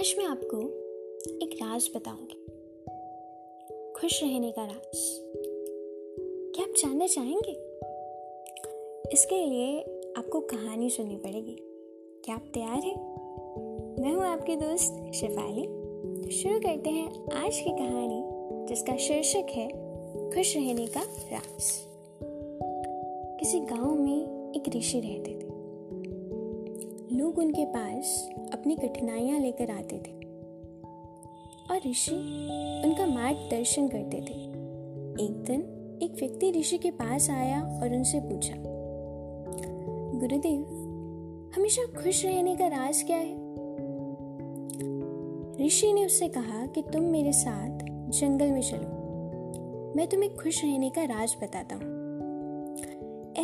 आज मैं आपको एक राज बताऊँगी। खुश रहने का राज। क्या आप जानना चाहेंगे? इसके लिए आपको कहानी सुननी पड़ेगी। क्या आप तैयार हैं? मैं हूँ आपकी दोस्त शिफाली। शुरू करते हैं आज की कहानी, जिसका शीर्षक है, खुश रहने का राज। किसी गाँव में एक ऋषि रहते थे। लोग उनके पास अपनी कठिनाइयाँ लेकर आते थे। और ऋषि उनका मार्गदर्शन करते थे। एक दिन एक व्यक्ति ऋषि के पास आया और उनसे पूछा, गुरुदेव, हमेशा खुश रहने का राज क्या है? ऋषि ने उससे कहा कि, तुम मेरे साथ जंगल में चलो। मैं तुम्हें खुश रहने का राज बताता हूँ।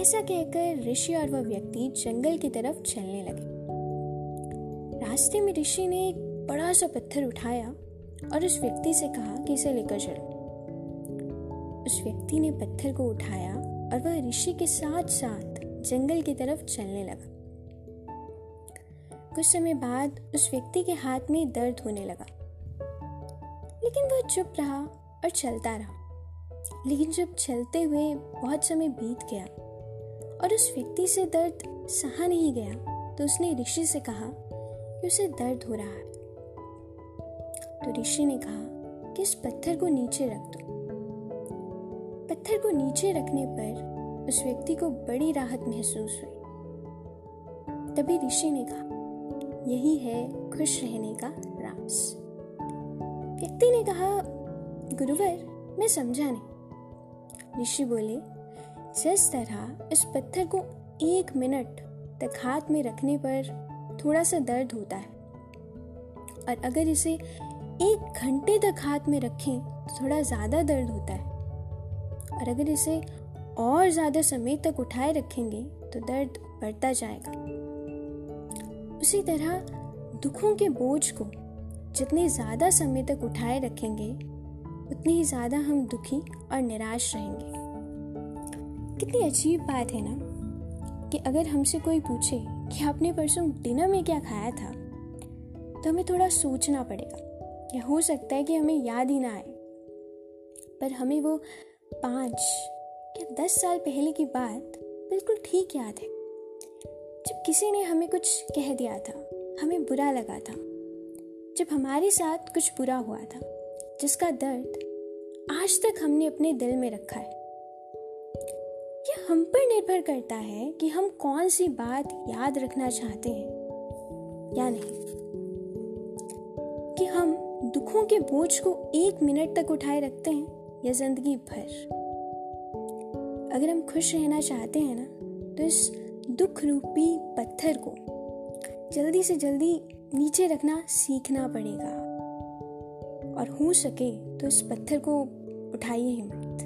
ऐसा कहकर ऋषि और वह व्यक्ति जंगल की तरफ़ चलने लगे। रास्ते में ऋषि ने एक बड़ा सा पत्थर उठाया और उस व्यक्ति से कहा कि इसे लेकर चलो। उस व्यक्ति ने पत्थर को उठाया और वह ऋषि के साथ साथ जंगल की तरफ़ चलने लगा। कुछ समय बाद उस व्यक्ति के हाथ में दर्द होने लगा। लेकिन वह चुप रहा और चलता रहा। लेकिन जब चलते हुए बहुत समय बीत गया और उस व्यक्ति से दर्द सहा नहीं गया तो उसने ऋषि से कहा कि उसे दर्द हो रहा है। तो ऋषि ने कहा कि इस पत्थर को नीचे रख दो। पत्थर को नीचे रखने पर उस व्यक्ति को बड़ी राहत महसूस हुई। तभी ऋषि ने कहा, यही है खुश रहने का राज व्यक्ति ने कहा, गुरुवर, मैं समझा नहीं। ऋषि बोले, जिस तरह इस पत्थर को एक मिनट तक हाथ में रखने पर थोड़ा सा दर्द होता है। और अगर इसे एक घंटे तक हाथ में रखें तो थोड़ा ज़्यादा दर्द होता है। और अगर इसे और ज़्यादा समय तक उठाए रखेंगे तो दर्द बढ़ता जाएगा। उसी तरह दुखों के बोझ को जितने ज़्यादा समय तक उठाए रखेंगे, उतने ही ज़्यादा हम दुखी और निराश रहेंगे। कितनी अजीब बात है ना कि अगर हमसे कोई पूछे कि आपने परसों डिनर में क्या खाया था? तो हमें थोड़ा सोचना पड़ेगा। या हो सकता है कि हमें याद ही ना आए। पर हमें वो पाँच या दस साल पहले की बात बिल्कुल ठीक याद है। जब किसी ने हमें कुछ कह दिया था, हमें बुरा लगा था। जब हमारे साथ कुछ बुरा हुआ था, जिसका दर्द आज तक हमने अपने दिल में रखा है। हम पर निर्भर करता है कि हम कौन सी बात याद रखना चाहते हैं, या नहीं। कि हम दुखों के बोझ को एक मिनट तक उठाए रखते हैं या ज़िंदगी भर। अगर हम खुश रहना चाहते हैं ना तो इस दुख रूपी पत्थर को जल्दी से जल्दी नीचे रखना सीखना पड़ेगा। और हो सके तो इस पत्थर को उठाइए हिम्मत।